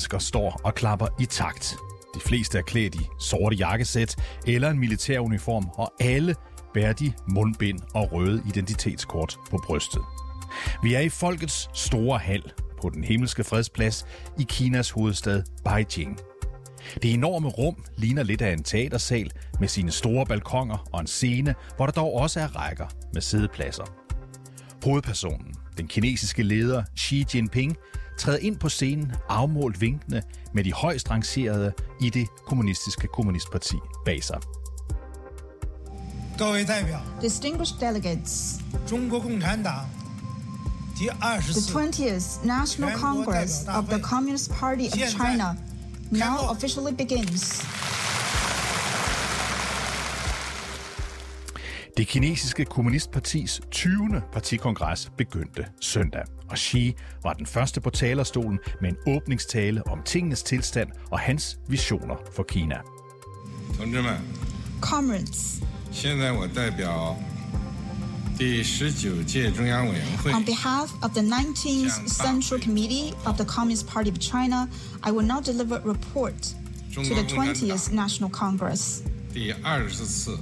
Mennesker står og klapper i takt. De fleste er klædt i sorte jakkesæt eller en militæruniform, og alle bærer de mundbind og røde identitetskort på brystet. Vi er i folkets store hal på den himmelske fredsplads i Kinas hovedstad Beijing. Det enorme rum ligner lidt af en teatersal med sine store balkonger og en scene, hvor der dog også er rækker med sædepladser. Hovedpersonen, den kinesiske leder Xi Jinping, træde ind på scenen afmålt vinkende med de højst rangerede i det kommunistiske kommunistparti bag sig. Distinguished delegates. The 20th National Congress of the Communist Party of China now officially begins. Det kinesiske kommunistpartis 20. partikongres begyndte søndag, og Xi var den første på talerstolen med en åbningstale om tingenes tilstand og hans visioner for Kina. 同志们， Comrades, 现在我代表第十九届中央委员会 on behalf of the 19th Central Committee of the Communist Party of China, I will now deliver a report to the 20th National Congress. 第二十次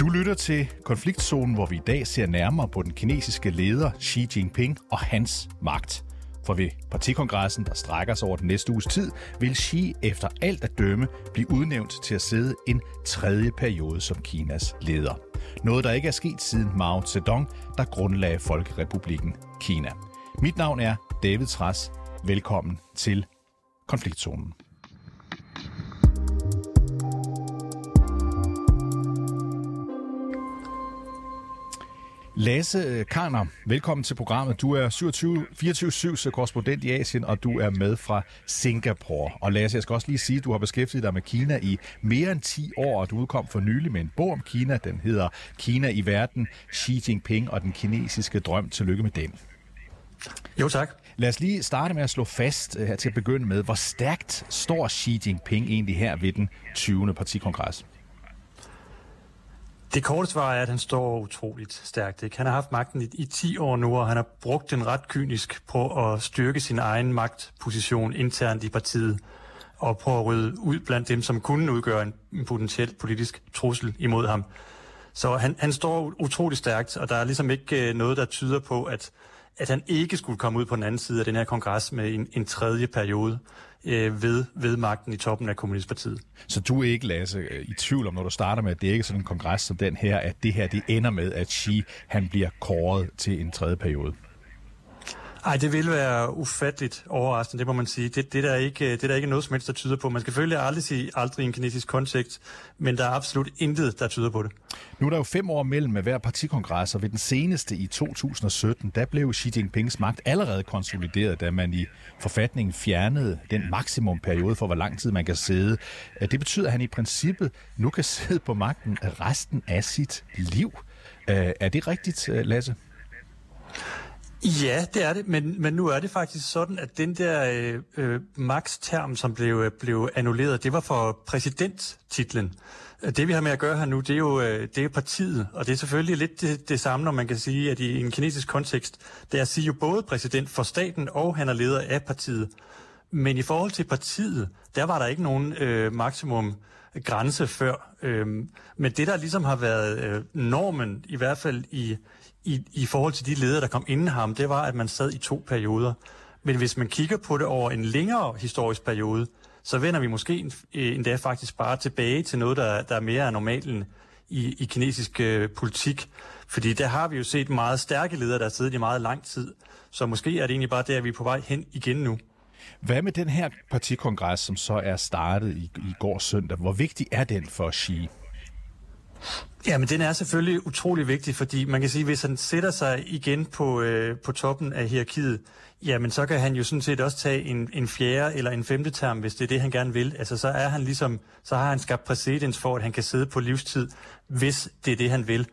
du lytter til konfliktzonen, hvor vi i dag ser nærmere på den kinesiske leder Xi Jinping og hans magt. For ved partikongressen, der strækker sig over den næste uges tid, vil Xi efter alt at dømme blive udnævnt til at sidde en tredje periode som Kinas leder. Noget, der ikke er sket siden Mao Zedong, der grundlagde Folkerepublikken Kina. Mit navn er David Træs. Velkommen til konfliktzonen. Lasse Karner, velkommen til programmet. Du er 24-7 korrespondent i Asien, og du er med fra Singapore. Og Lasse, jeg skal også lige sige, at du har beskæftiget dig med Kina i mere end 10 år, og du udkom for nylig med en bog om Kina. Den hedder Kina i verden, Xi Jinping og den kinesiske drøm. Tillykke med den. Jo, tak. Lad os lige starte med at slå fast øh, her til at begynde med, hvor stærkt står Xi Jinping egentlig her ved den 20. partikongres? Det korte svar er, at han står utroligt stærkt. Ikke? Han har haft magten i, i 10 år nu, og han har brugt den ret kynisk på at styrke sin egen magtposition internt i partiet, og på at rydde ud blandt dem, som kunne udgøre en, en potentiel politisk trussel imod ham. Så han, han står utroligt stærkt, og der er ligesom ikke øh, noget, der tyder på, at, at han ikke skulle komme ud på den anden side af den her kongres med en, en tredje periode øh, ved, ved magten i toppen af Kommunistpartiet. Så du er ikke, Lasse, øh, i tvivl om, når du starter med, at det ikke er sådan en kongres som den her, at det her det ender med, at Xi han bliver kåret til en tredje periode? Ej, det vil være ufatteligt overraskende, det må man sige. Det, det, er der ikke, det er der ikke noget som helst, der tyder på. Man skal selvfølgelig aldrig sige aldrig i en kinesisk kontekst, men der er absolut intet, der tyder på det. Nu er der jo fem år mellem med hver partikongres, og ved den seneste i 2017, der blev Xi Jinpings magt allerede konsolideret, da man i forfatningen fjernede den maksimumperiode for, hvor lang tid man kan sidde. Øh, det betyder, at han i princippet nu kan sidde på magten resten af sit liv. Øh, er det rigtigt, øh, Lasse? Ja, det er det, men, men nu er det faktisk sådan, at den der øh, øh, max-term, som blev, øh, blev annulleret, det var for præsidenttitlen. Det vi har med at gøre her nu, det er jo øh, det er partiet, og det er selvfølgelig lidt det, det samme, når man kan sige, at i en kinesisk kontekst, det er at sige jo både præsident for staten, og han er leder af partiet. Men i forhold til partiet, der var der ikke nogen øh, maksimum grænse før. Øhm, men det, der ligesom har været øh, normen, i hvert fald i, i, i forhold til de ledere, der kom inden ham, det var, at man sad i to perioder. Men hvis man kigger på det over en længere historisk periode, så vender vi måske øh, endda faktisk bare tilbage til noget, der, der er mere af normalen i, i kinesisk øh, politik. Fordi der har vi jo set meget stærke ledere, der har siddet i meget lang tid. Så måske er det egentlig bare der, vi er på vej hen igen nu. Hvad med den her partikongres, som så er startet i, i går søndag? Hvor vigtig er den for Xi? Ja, men den er selvfølgelig utrolig vigtig, fordi man kan sige, hvis han sætter sig igen på, øh, på toppen af hierarkiet, jamen så kan han jo sådan set også tage en, en fjerde eller en femte term, hvis det er det, han gerne vil. Altså så er han ligesom, så har han skabt præcedens for, at han kan sidde på livstid, hvis det er det, han vil.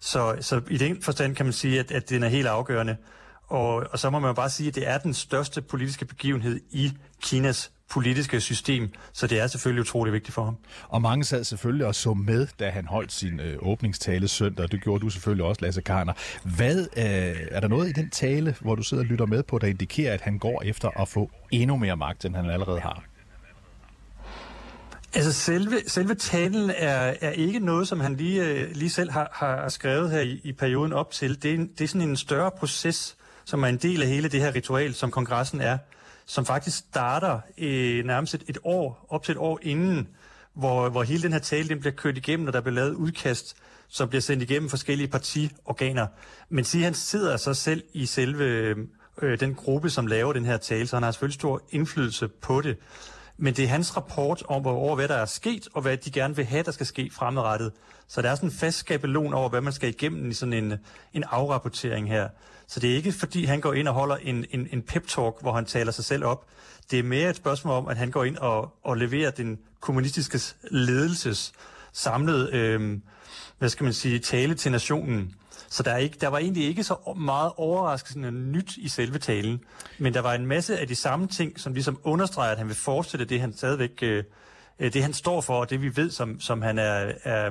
Så, så i den forstand kan man sige, at, at den er helt afgørende. Og, og så må man jo bare sige, at det er den største politiske begivenhed i Kinas politiske system, så det er selvfølgelig utrolig vigtigt for ham. Og mange sad selvfølgelig og så med, da han holdt sin øh, åbningstale søndag. Det gjorde du selvfølgelig også, Lasse Karner. Hvad, øh, er der noget i den tale, hvor du sidder og lytter med på, der indikerer, at han går efter at få endnu mere magt, end han allerede har? Altså selve, selve talen er, er ikke noget, som han lige, øh, lige selv har, har skrevet her i, i perioden op til. Det er, det er sådan en større proces, som er en del af hele det her ritual, som kongressen er som faktisk starter øh, nærmest et, et år, op til et år inden, hvor, hvor hele den her tale den bliver kørt igennem, og der bliver lavet udkast, som bliver sendt igennem forskellige partiorganer. Men siger han sidder så selv i selve øh, den gruppe, som laver den her tale, så han har selvfølgelig stor indflydelse på det. Men det er hans rapport om, over hvad der er sket, og hvad de gerne vil have, der skal ske fremadrettet. Så der er sådan en fast skabelon over, hvad man skal igennem i sådan en, en afrapportering her. Så det er ikke, fordi han går ind og holder en, en, en pep-talk, hvor han taler sig selv op. Det er mere et spørgsmål om, at han går ind og, og leverer den kommunistiske ledelses samlede, øh, hvad skal man sige, tale til nationen. Så der, er ikke, der var egentlig ikke så meget overraskende nyt i selve talen, men der var en masse af de samme ting, som ligesom understreger, at han vil fortsætte det, han stadigvæk, øh, øh det han står for, og det vi ved, som, som han er, er,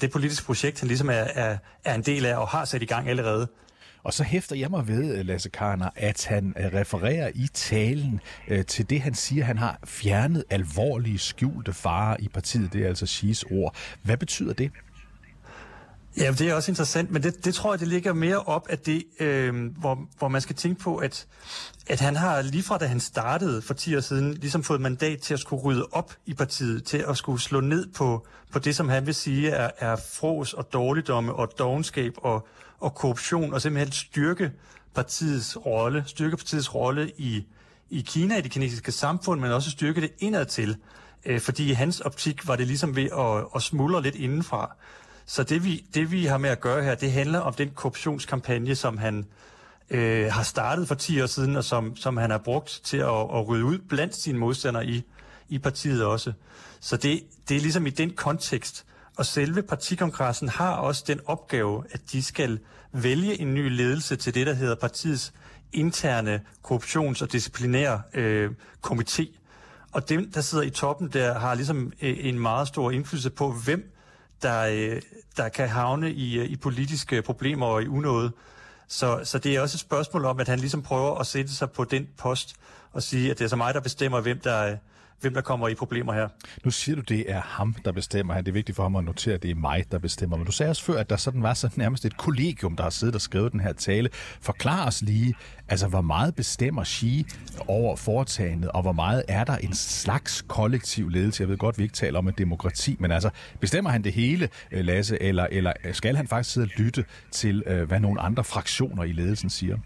det politiske projekt, han ligesom er, er, er en del af og har sat i gang allerede. Og så hæfter jeg mig ved, øh, Lasse Karner, at han øh, refererer i talen øh, til det, han siger, han har fjernet alvorlige skjulte farer i partiet. Det er altså Schies ord. Hvad betyder det? Ja, det er også interessant, men det, det tror jeg, det ligger mere op at det, øh, hvor, hvor man skal tænke på, at, at han har lige fra da han startede for 10 år siden, ligesom fået mandat til at skulle rydde op i partiet, til at skulle slå ned på, på det, som han vil sige er, er fros og dårligdomme og dogenskab og, og korruption, og simpelthen styrke partiets rolle, styrke partiets rolle i, i Kina, i det kinesiske samfund, men også styrke det indad til. Øh, fordi i hans optik var det ligesom ved at, at smuldre lidt indenfra. Så det vi, det vi har med at gøre her, det handler om den korruptionskampagne, som han øh, har startet for 10 år siden, og som, som han har brugt til at, at rydde ud blandt sine modstandere i, i partiet også. Så det, det er ligesom i den kontekst. Og selve partikongressen har også den opgave, at de skal vælge en ny ledelse til det, der hedder partiets interne korruptions- og disciplinære øh, komité. Og dem, der sidder i toppen der, har ligesom øh, en meget stor indflydelse på, hvem der, øh, der kan havne i, øh, i politiske problemer og i unåde. Så, så det er også et spørgsmål om, at han ligesom prøver at sætte sig på den post og sige, at det er så mig, der bestemmer, hvem der, øh, hvem der kommer i problemer her. Nu siger du, det er ham, der bestemmer. Det er vigtigt for ham at notere, at det er mig, der bestemmer. Men du sagde også før, at der sådan var så nærmest et kollegium, der har siddet og skrevet den her tale. Forklar os lige, altså hvor meget bestemmer Xi over foretagendet, og hvor meget er der en slags kollektiv ledelse? Jeg ved godt, vi ikke taler om et demokrati, men altså bestemmer han det hele, øh, Lasse, eller, eller skal han faktisk sidde og lytte til, øh, hvad nogle andre fraktioner i ledelsen siger?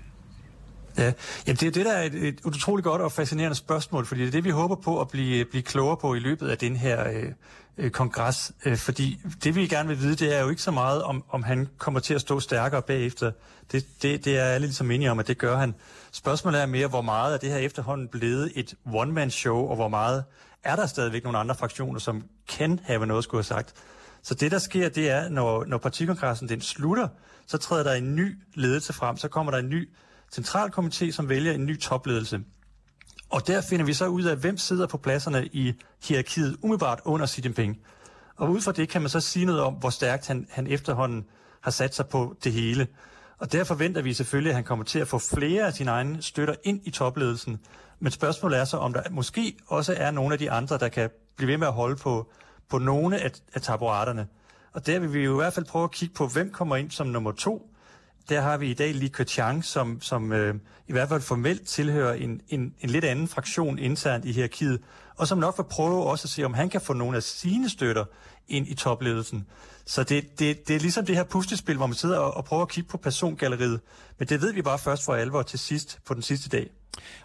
Ja, Jamen, det er det, der er et, et utroligt godt og fascinerende spørgsmål, fordi det er det, vi håber på at blive, blive klogere på i løbet af den her øh, øh, kongres. Øh, fordi det, vi gerne vil vide, det er jo ikke så meget, om, om han kommer til at stå stærkere bagefter. Det, det, det er alle ligesom enige om, at det gør han. Spørgsmålet er mere, hvor meget er det her efterhånden blevet et one-man-show, og hvor meget er der stadigvæk nogle andre fraktioner, som kan have noget at skulle have sagt. Så det, der sker, det er, når, når partikongressen den slutter, så træder der en ny ledelse frem, så kommer der en ny centralkomité, som vælger en ny topledelse. Og der finder vi så ud af, hvem sidder på pladserne i hierarkiet umiddelbart under Xi Jinping. Og ud fra det kan man så sige noget om, hvor stærkt han, han efterhånden har sat sig på det hele. Og der forventer vi selvfølgelig, at han kommer til at få flere af sine egne støtter ind i topledelsen. Men spørgsmålet er så, om der måske også er nogle af de andre, der kan blive ved med at holde på, på nogle af, af taburetterne. Og der vil vi jo i hvert fald prøve at kigge på, hvem kommer ind som nummer to, der har vi i dag Li Keqiang, som, som øh, i hvert fald formelt tilhører en, en, en lidt anden fraktion internt i hierarkiet, og som nok vil prøve også at se, om han kan få nogle af sine støtter ind i topledelsen. Så det, det, det er ligesom det her puslespil, hvor man sidder og, og prøver at kigge på persongalleriet, men det ved vi bare først for alvor til sidst på den sidste dag.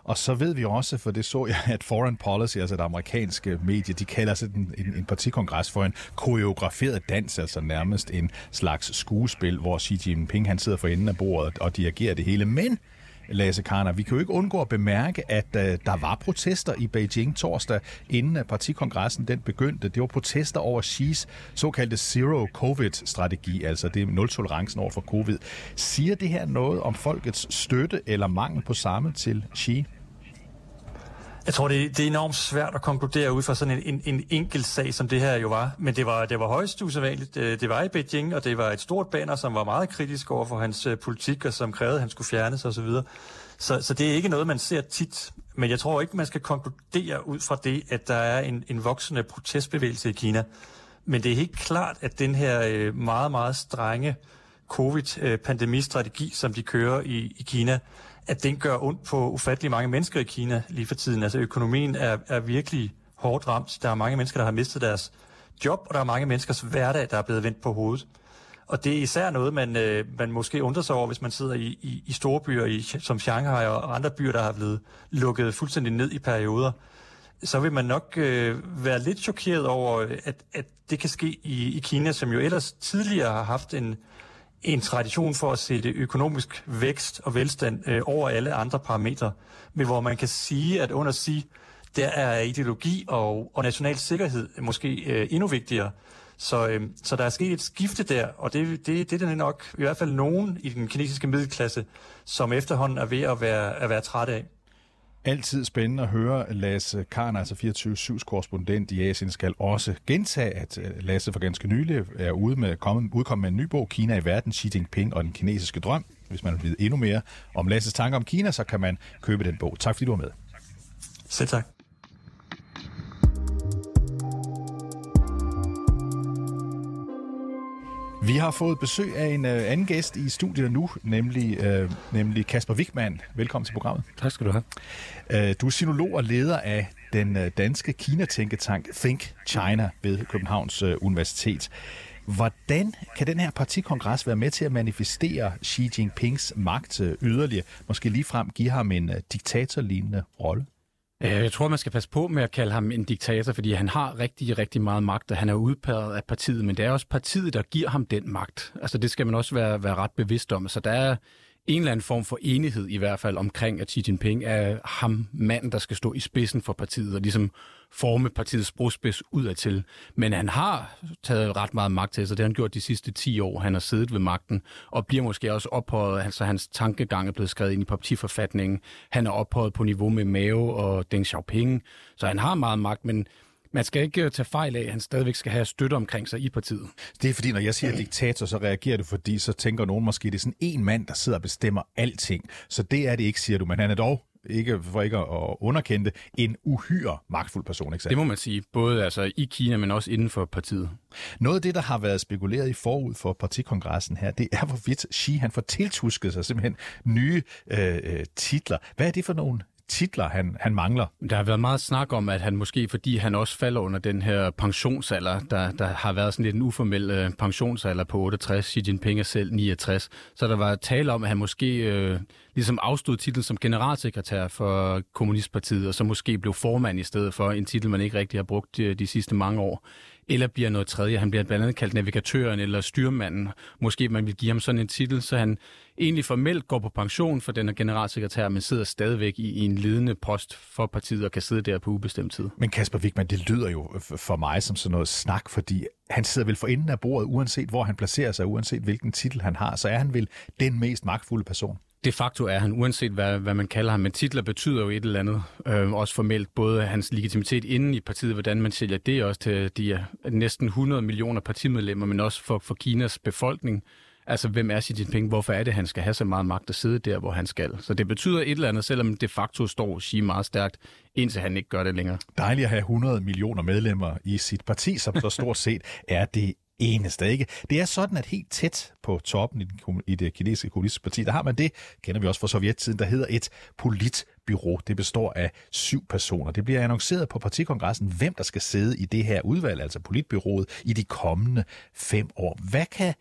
Og så ved vi også, for det så jeg, at Foreign Policy, altså det amerikanske medie, de kalder sig en, en, en partikongres for en koreograferet dans, altså nærmest en slags skuespil, hvor Xi Jinping han sidder for enden af bordet og dirigerer det hele. Men Lasse Karner. Vi kan jo ikke undgå at bemærke, at uh, der var protester i Beijing torsdag, inden at partikongressen den begyndte. Det var protester over Xi's såkaldte Zero-Covid-strategi, altså det er nul-tolerancen over for covid. Siger det her noget om folkets støtte eller mangel på samme til Xi? Jeg tror, det, det er enormt svært at konkludere ud fra sådan en, en, en enkelt sag, som det her jo var. Men det var, det var højst usædvanligt. Øh, det var i Beijing, og det var et stort banner, som var meget kritisk over for hans øh, politik, og som krævede, at han skulle fjernes osv. Så, så, så det er ikke noget, man ser tit. Men jeg tror ikke, man skal konkludere ud fra det, at der er en, en voksende protestbevægelse i Kina. Men det er helt klart, at den her øh, meget, meget strenge covid-pandemistrategi, som de kører i, i Kina, at den gør ondt på ufattelig mange mennesker i Kina lige for tiden. Altså økonomien er, er virkelig hårdt ramt. Der er mange mennesker, der har mistet deres job, og der er mange menneskers hverdag, der er blevet vendt på hovedet. Og det er især noget, man, øh, man måske undrer sig over, hvis man sidder i, i, i store byer i, som Shanghai og andre byer, der har blevet lukket fuldstændig ned i perioder. Så vil man nok øh, være lidt chokeret over, at, at det kan ske i, i Kina, som jo ellers tidligere har haft en, en tradition for at sætte økonomisk vækst og velstand øh, over alle andre parametre, men hvor man kan sige, at under sig, der er ideologi og, og national sikkerhed måske øh, endnu vigtigere. Så, øh, så der er sket et skifte der, og det, det, det er det nok i hvert fald nogen i den kinesiske middelklasse, som efterhånden er ved at være, at være træt af. Altid spændende at høre. Lasse Karn, altså 24-7's korrespondent i Asien, skal også gentage, at øh, Lasse for ganske nylig er ude med, komme, udkommet med en ny bog, Kina i verden, Xi Jinping og den kinesiske drøm. Hvis man vil vide endnu mere om Lasses tanker om Kina, så kan man købe den bog. Tak fordi du var med. Selv tak. Vi har fået besøg af en uh, anden gæst i studiet nu, nemlig, uh, nemlig Kasper Wigman. Velkommen til programmet. Tak skal du have. Uh, du er sinolog og leder af den uh, danske Kina-tænketank Think China ved Københavns uh, Universitet. Hvordan kan den her partikongres være med til at manifestere Xi Jinpings magt yderligere? Måske ligefrem give ham en uh, diktatorlignende rolle? Øh, jeg tror, man skal passe på med at kalde ham en diktator, fordi han har rigtig, rigtig meget magt, og han er udpeget af partiet, men det er også partiet, der giver ham den magt. Altså det skal man også være, være ret bevidst om. Så der er en eller anden form for enighed i hvert fald omkring, at Xi Jinping er ham mand, der skal stå i spidsen for partiet og ligesom forme partiets brugspids udadtil. Men han har taget ret meget magt til sig. Det har han gjort de sidste 10 år. Han har siddet ved magten og bliver måske også ophøjet. Altså hans tankegang er blevet skrevet ind i partiforfatningen. Han er ophøjet på niveau med Mao og Deng Xiaoping. Så han har meget magt, men man skal ikke tage fejl af, at han stadigvæk skal have støtte omkring sig i partiet. Det er fordi, når jeg siger diktator, så reagerer du, fordi så tænker nogen måske, det er sådan en mand, der sidder og bestemmer alting. Så det er det ikke, siger du, men han er dog ikke for ikke at underkende det, en uhyre magtfuld person. Ikke Det må man sige, både altså i Kina, men også inden for partiet. Noget af det, der har været spekuleret i forud for partikongressen her, det er, hvorvidt Xi han får tiltusket sig simpelthen nye øh, øh titler. Hvad er det for nogle titler, han, han mangler. Der har været meget snak om, at han måske, fordi han også falder under den her pensionsalder, der, der har været sådan lidt en uformel øh, pensionsalder på 68, Xi Jinping er selv 69, så der var tale om, at han måske øh, ligesom afstod titlen som generalsekretær for Kommunistpartiet, og så måske blev formand i stedet for en titel, man ikke rigtig har brugt de, de sidste mange år eller bliver noget tredje. Han bliver blandt andet kaldt navigatøren eller styrmanden. Måske man vil give ham sådan en titel, så han egentlig formelt går på pension for den generalsekretær, men sidder stadigvæk i, i en ledende post for partiet og kan sidde der på ubestemt tid. Men Kasper Wigman, det lyder jo for mig som sådan noget snak, fordi han sidder vel for enden af bordet, uanset hvor han placerer sig, uanset hvilken titel han har, så er han vel den mest magtfulde person de facto er han, uanset hvad, hvad man kalder ham, men titler betyder jo et eller andet, øh, også formelt, både hans legitimitet inden i partiet, hvordan man sælger det også til de øh, næsten 100 millioner partimedlemmer, men også for, for Kinas befolkning. Altså, hvem er Xi Jinping? Hvorfor er det, han skal have så meget magt at sidde der, hvor han skal? Så det betyder et eller andet, selvom de facto står Xi meget stærkt, indtil han ikke gør det længere. Dejligt at have 100 millioner medlemmer i sit parti, som så stort set er det eneste. Ikke? Det er sådan, at helt tæt på toppen i, den, i det kinesiske kommunistiske parti, der har man det, kender vi også fra sovjettiden, der hedder et politbyrå. Det består af syv personer. Det bliver annonceret på partikongressen, hvem der skal sidde i det her udvalg, altså politbyrået, i de kommende fem år. Hvad kan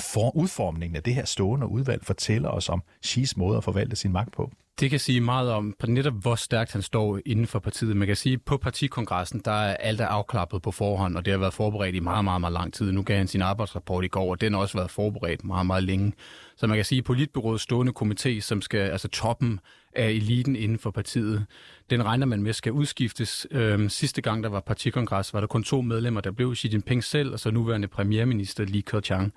for udformningen af det her stående udvalg fortælle os om Xi's måde at forvalte sin magt på? Det kan sige meget om på netop, hvor stærkt han står inden for partiet. Man kan sige, at på partikongressen, der er alt er afklappet på forhånd, og det har været forberedt i meget, meget, meget lang tid. Nu gav han sin arbejdsrapport i går, og den har også været forberedt meget, meget længe. Så man kan sige, at Politbyrådets stående komité, som skal, altså toppen af eliten inden for partiet, den regner man med skal udskiftes. Øhm, sidste gang, der var partikongres, var der kun to medlemmer, der blev Xi Jinping selv, og så nuværende premierminister Li Keqiang.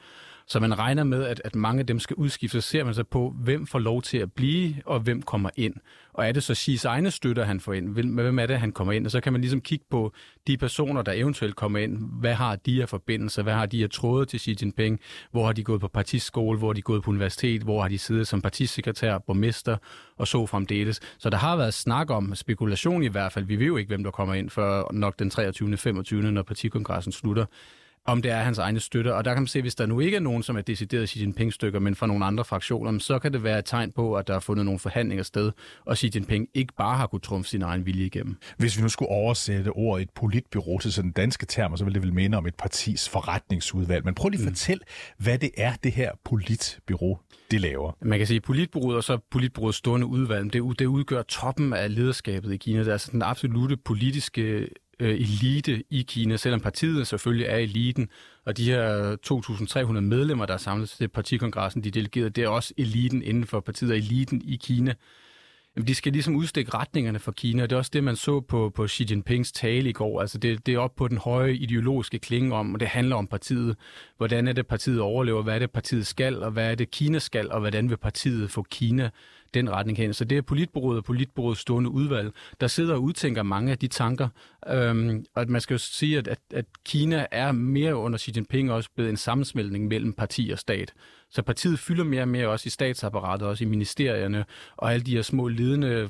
Så man regner med, at, at mange af dem skal udskiftes. Så ser man så på, hvem får lov til at blive, og hvem kommer ind. Og er det så Xi's egne støtter, han får ind? Hvem er det, han kommer ind? Og så kan man ligesom kigge på de personer, der eventuelt kommer ind. Hvad har de af forbindelser? Hvad har de af tråde til Xi Jinping? Hvor har de gået på partiskole? Hvor har de gået på universitet? Hvor har de siddet som partisekretær, borgmester og så fremdeles? Så der har været snak om spekulation i hvert fald. Vi ved jo ikke, hvem der kommer ind før nok den 23. 25. når partikongressen slutter om det er hans egne støtter. Og der kan man se, hvis der nu ikke er nogen, som er decideret Xi Jinping-stykker, men fra nogle andre fraktioner, så kan det være et tegn på, at der er fundet nogle forhandlinger sted, og Xi Jinping ikke bare har kunnet trumfe sin egen vilje igennem. Hvis vi nu skulle oversætte ordet et politbyrå til sådan danske termer, så ville det vel minde om et partis forretningsudvalg. Men prøv lige at mm. fortælle, hvad det er, det her politbyrå det laver. Man kan sige, at politbureauet og så politbureauets stående udvalg, det, det udgør toppen af lederskabet i Kina. Det er altså den absolute politiske øh, elite i Kina, selvom partiet selvfølgelig er eliten, og de her 2.300 medlemmer, der er samlet til partikongressen, de delegerede, det er også eliten inden for partiet og eliten i Kina. Jamen, de skal ligesom udstikke retningerne for Kina, og det er også det, man så på, på Xi Jinpings tale i går. Altså det, det er op på den høje ideologiske klinge om, og det handler om partiet. Hvordan er det, partiet overlever? Hvad er det, partiet skal? Og hvad er det, Kina skal? Og hvordan vil partiet få Kina den retning hen. Så det er politbureauet og politbureauets stående udvalg, der sidder og udtænker mange af de tanker. Øhm, og man skal jo sige, at, at, at Kina er mere under Xi Jinping også blevet en sammensmeltning mellem parti og stat. Så partiet fylder mere og mere også i statsapparatet, også i ministerierne, og alle de her små ledende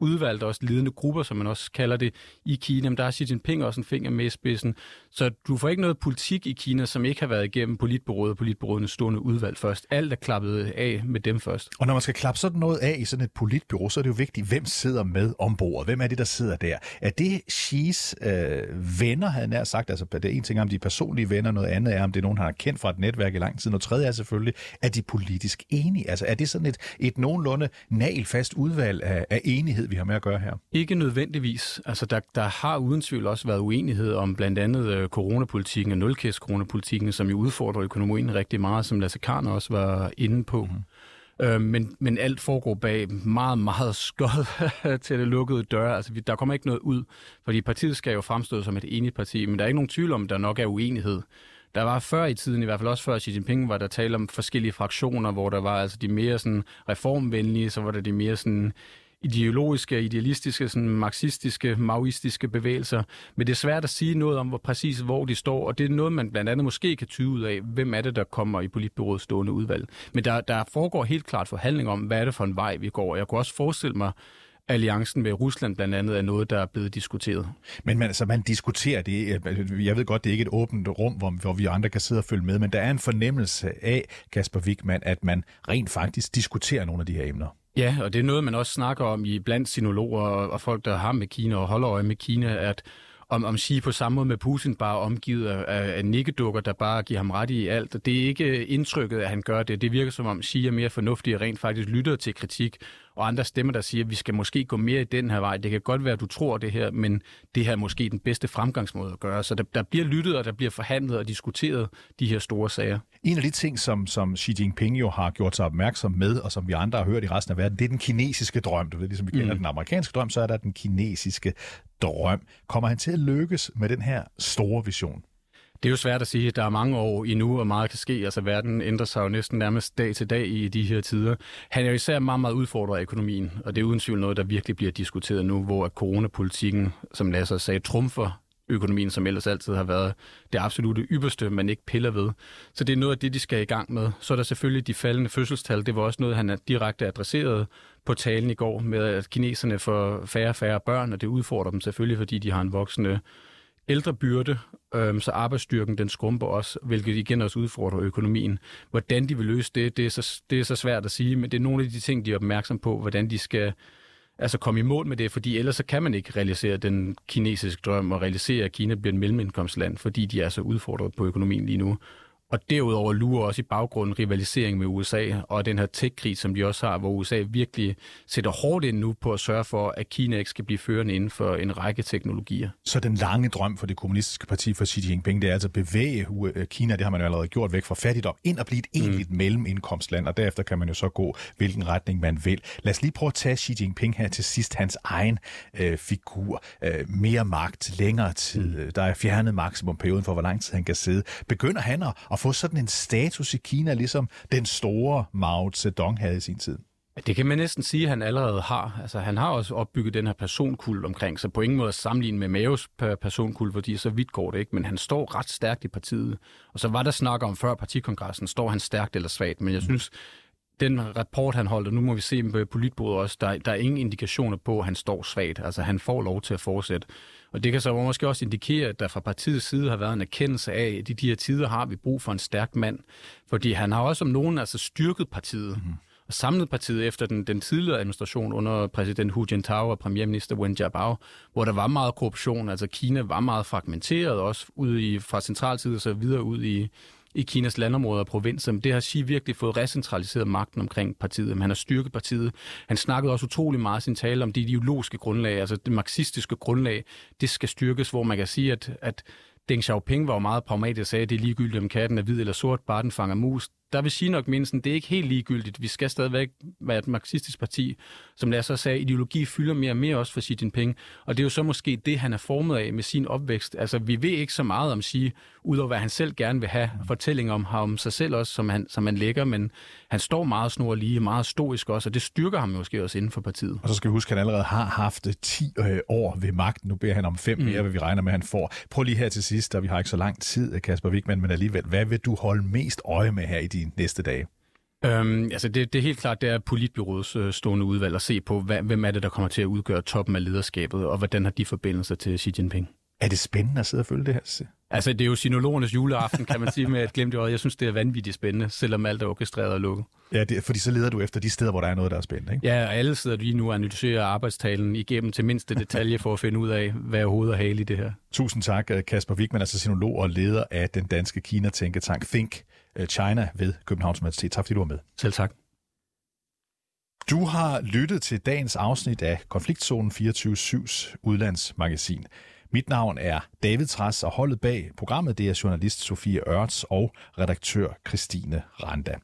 udvalgte også ledende grupper, som man også kalder det, i Kina. Men der har Xi Jinping også en finger med i spidsen. Så du får ikke noget politik i Kina, som ikke har været igennem politbureauet og politbureauets stående udvalg først. Alt er klappet af med dem først. Og når man skal klappe sådan noget af i sådan et politbyrå, så er det jo vigtigt, hvem sidder med ombord? Hvem er det, der sidder der? Er det Xi's øh, venner, havde han nær sagt? Altså, det er en ting om de personlige venner, noget andet er, om det er nogen, han har kendt fra et netværk i lang tid. Noget tredje er selvfølgelig, er de politisk enige? Altså, er det sådan et, et nogenlunde nagelfast udvalg af, af enighed, vi har med at gøre her? Ikke nødvendigvis. Altså, der, der har uden tvivl også været uenighed om blandt andet øh, coronapolitikken og nulkæs coronapolitikken, som jo udfordrer økonomien rigtig meget, som Lasse Karn også var inde på. Mm. Øh, men, men alt foregår bag meget, meget skød til det lukkede døre. Altså, der kommer ikke noget ud, fordi partiet skal jo fremstå som et enigt parti, men der er ikke nogen tvivl om, at der nok er uenighed. Der var før i tiden, i hvert fald også før Xi Jinping, var der tale om forskellige fraktioner, hvor der var altså de mere sådan reformvenlige, så var der de mere sådan ideologiske, idealistiske, sådan marxistiske, maoistiske bevægelser. Men det er svært at sige noget om, hvor præcis hvor de står, og det er noget, man blandt andet måske kan tyde ud af, hvem er det, der kommer i politbyråets stående udvalg. Men der, der foregår helt klart forhandling om, hvad er det for en vej, vi går. Jeg kunne også forestille mig, alliancen med Rusland blandt andet er noget, der er blevet diskuteret. Men man, altså, man diskuterer det. Jeg ved godt, det er ikke et åbent rum, hvor, hvor vi andre kan sidde og følge med, men der er en fornemmelse af, Kasper Wigman, at man rent faktisk diskuterer nogle af de her emner. Ja, og det er noget, man også snakker om i blandt sinologer og, folk, der har med Kina og holder øje med Kina, at om, om Xi på samme måde med Putin bare omgivet af, af nikkedukker, der bare giver ham ret i alt. Det er ikke indtrykket, at han gør det. Det virker som om Xi er mere fornuftig og rent faktisk lytter til kritik, og andre stemmer, der siger, at vi skal måske gå mere i den her vej. Det kan godt være, at du tror det her, men det her er måske den bedste fremgangsmåde at gøre. Så der, der bliver lyttet, og der bliver forhandlet og diskuteret de her store sager. En af de ting, som, som Xi Jinping jo har gjort sig opmærksom med, og som vi andre har hørt i resten af verden, det er den kinesiske drøm. Du ved, ligesom vi kender mm. den amerikanske drøm, så er der den kinesiske drøm. Kommer han til at lykkes med den her store vision? Det er jo svært at sige. Der er mange år endnu, og meget kan ske. Altså, verden ændrer sig jo næsten nærmest dag til dag i de her tider. Han er jo især meget, meget udfordret af økonomien, og det er uden tvivl noget, der virkelig bliver diskuteret nu, hvor coronapolitikken, som Lasse sagde, trumfer økonomien, som ellers altid har været det absolute ypperste, man ikke piller ved. Så det er noget af det, de skal i gang med. Så er der selvfølgelig de faldende fødselstal. Det var også noget, han direkte adresseret på talen i går, med at kineserne får færre og færre børn, og det udfordrer dem selvfølgelig, fordi de har en voksende ældrebyrde, øh, så arbejdsstyrken den skrumper også, hvilket igen også udfordrer økonomien. Hvordan de vil løse det, det er, så, det er så svært at sige, men det er nogle af de ting, de er opmærksom på, hvordan de skal altså komme i mål med det, fordi ellers så kan man ikke realisere den kinesiske drøm og realisere, at Kina bliver en mellemindkomstland, fordi de er så udfordret på økonomien lige nu. Og derudover lurer også i baggrunden rivalisering med USA og den her tech-krig, som de også har, hvor USA virkelig sætter hårdt ind nu på at sørge for, at Kina ikke skal blive førende inden for en række teknologier. Så den lange drøm for det kommunistiske parti for Xi Jinping, det er altså at bevæge øh, Kina, det har man jo allerede gjort væk fra fattigdom, ind og blive et mm. egentligt mm. mellemindkomstland, og derefter kan man jo så gå, hvilken retning man vil. Lad os lige prøve at tage Xi Jinping her til sidst, hans egen øh, figur. Øh, mere magt, længere tid, mm. der er fjernet maksimumperioden for, hvor lang tid han kan sidde. Begynder han at, at få sådan en status i Kina, ligesom den store Mao Zedong havde i sin tid? Det kan man næsten sige, at han allerede har. Altså, han har også opbygget den her personkult omkring, så på ingen måde at sammenligne med Maos personkult, fordi så vidt går det ikke, men han står ret stærkt i partiet. Og så var der snak om før partikongressen, står han stærkt eller svagt, men jeg synes, den rapport, han holdt, og nu må vi se på politbordet også, der, der er ingen indikationer på, at han står svagt. Altså, han får lov til at fortsætte. Og det kan så måske også indikere, at der fra partiets side har været en erkendelse af, at i de her tider har vi brug for en stærk mand. Fordi han har også om nogen altså styrket partiet. Mm og samlet partiet efter den, den tidligere administration under præsident Hu Jintao og premierminister Wen Jiabao, hvor der var meget korruption. Altså Kina var meget fragmenteret, også ud i, fra centraltid og så videre ud i, i Kinas landområder og provinser. Men det har Xi virkelig fået recentraliseret magten omkring partiet. Men han har styrket partiet. Han snakkede også utrolig meget i sin tale om det ideologiske grundlag, altså det marxistiske grundlag. Det skal styrkes, hvor man kan sige, at, at Deng Xiaoping var jo meget pragmatisk og sagde, at det er ligegyldigt, om katten er hvid eller sort, bare den fanger mus der vil sige nok mindst, det er ikke helt ligegyldigt. Vi skal stadigvæk være et marxistisk parti, som lad så sagde, ideologi fylder mere og mere også for Xi Jinping. Og det er jo så måske det, han er formet af med sin opvækst. Altså, vi ved ikke så meget om Xi, udover hvad han selv gerne vil have, fortællinger om ham, om sig selv også, som han, som han lægger, men han står meget snor lige, meget stoisk også, og det styrker ham måske også inden for partiet. Og så skal vi huske, at han allerede har haft 10 øh, år ved magten. Nu beder han om fem mm. mere, hvad vi regner med, han får. Prøv lige her til sidst, da vi har ikke så lang tid, Kasper Wigman, men alligevel, hvad vil du holde mest øje med her i de næste dage? Øhm, altså det, det er helt klart, det er politbyrådets øh, stående udvalg at se på, hvad, hvem er det, der kommer til at udgøre toppen af lederskabet, og hvordan har de forbindelser til Xi Jinping. Er det spændende at sidde og følge det her? Altså, det er jo sinologernes juleaften, kan man sige, med et glemt øje. Jeg synes, det er vanvittigt spændende, selvom alt er orkestreret og lukket. Ja, det, fordi så leder du efter de steder, hvor der er noget, der er spændende, ikke? Ja, og alle sidder lige nu og analyserer arbejdstalen igennem til mindste detalje for at finde ud af, hvad er hoved og hale i det her. Tusind tak, Kasper Wigman, altså sinolog og leder af den danske Kina-tænketank Think China ved Københavns Universitet. Tak fordi du var med. Selv tak. Du har lyttet til dagens afsnit af Konfliktzonen 24-7's udlandsmagasin. Mit navn er David Træs, og holdet bag programmet det er journalist Sofie Ørts og redaktør Christine Randa.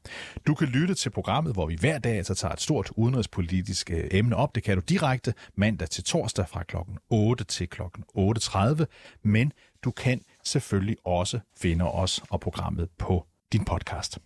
Du kan lytte til programmet, hvor vi hver dag altså tager et stort udenrigspolitisk øh, emne op. Det kan du direkte mandag til torsdag fra kl. 8 til kl. 8.30, men du kan selvfølgelig også finde os og programmet på din podcast.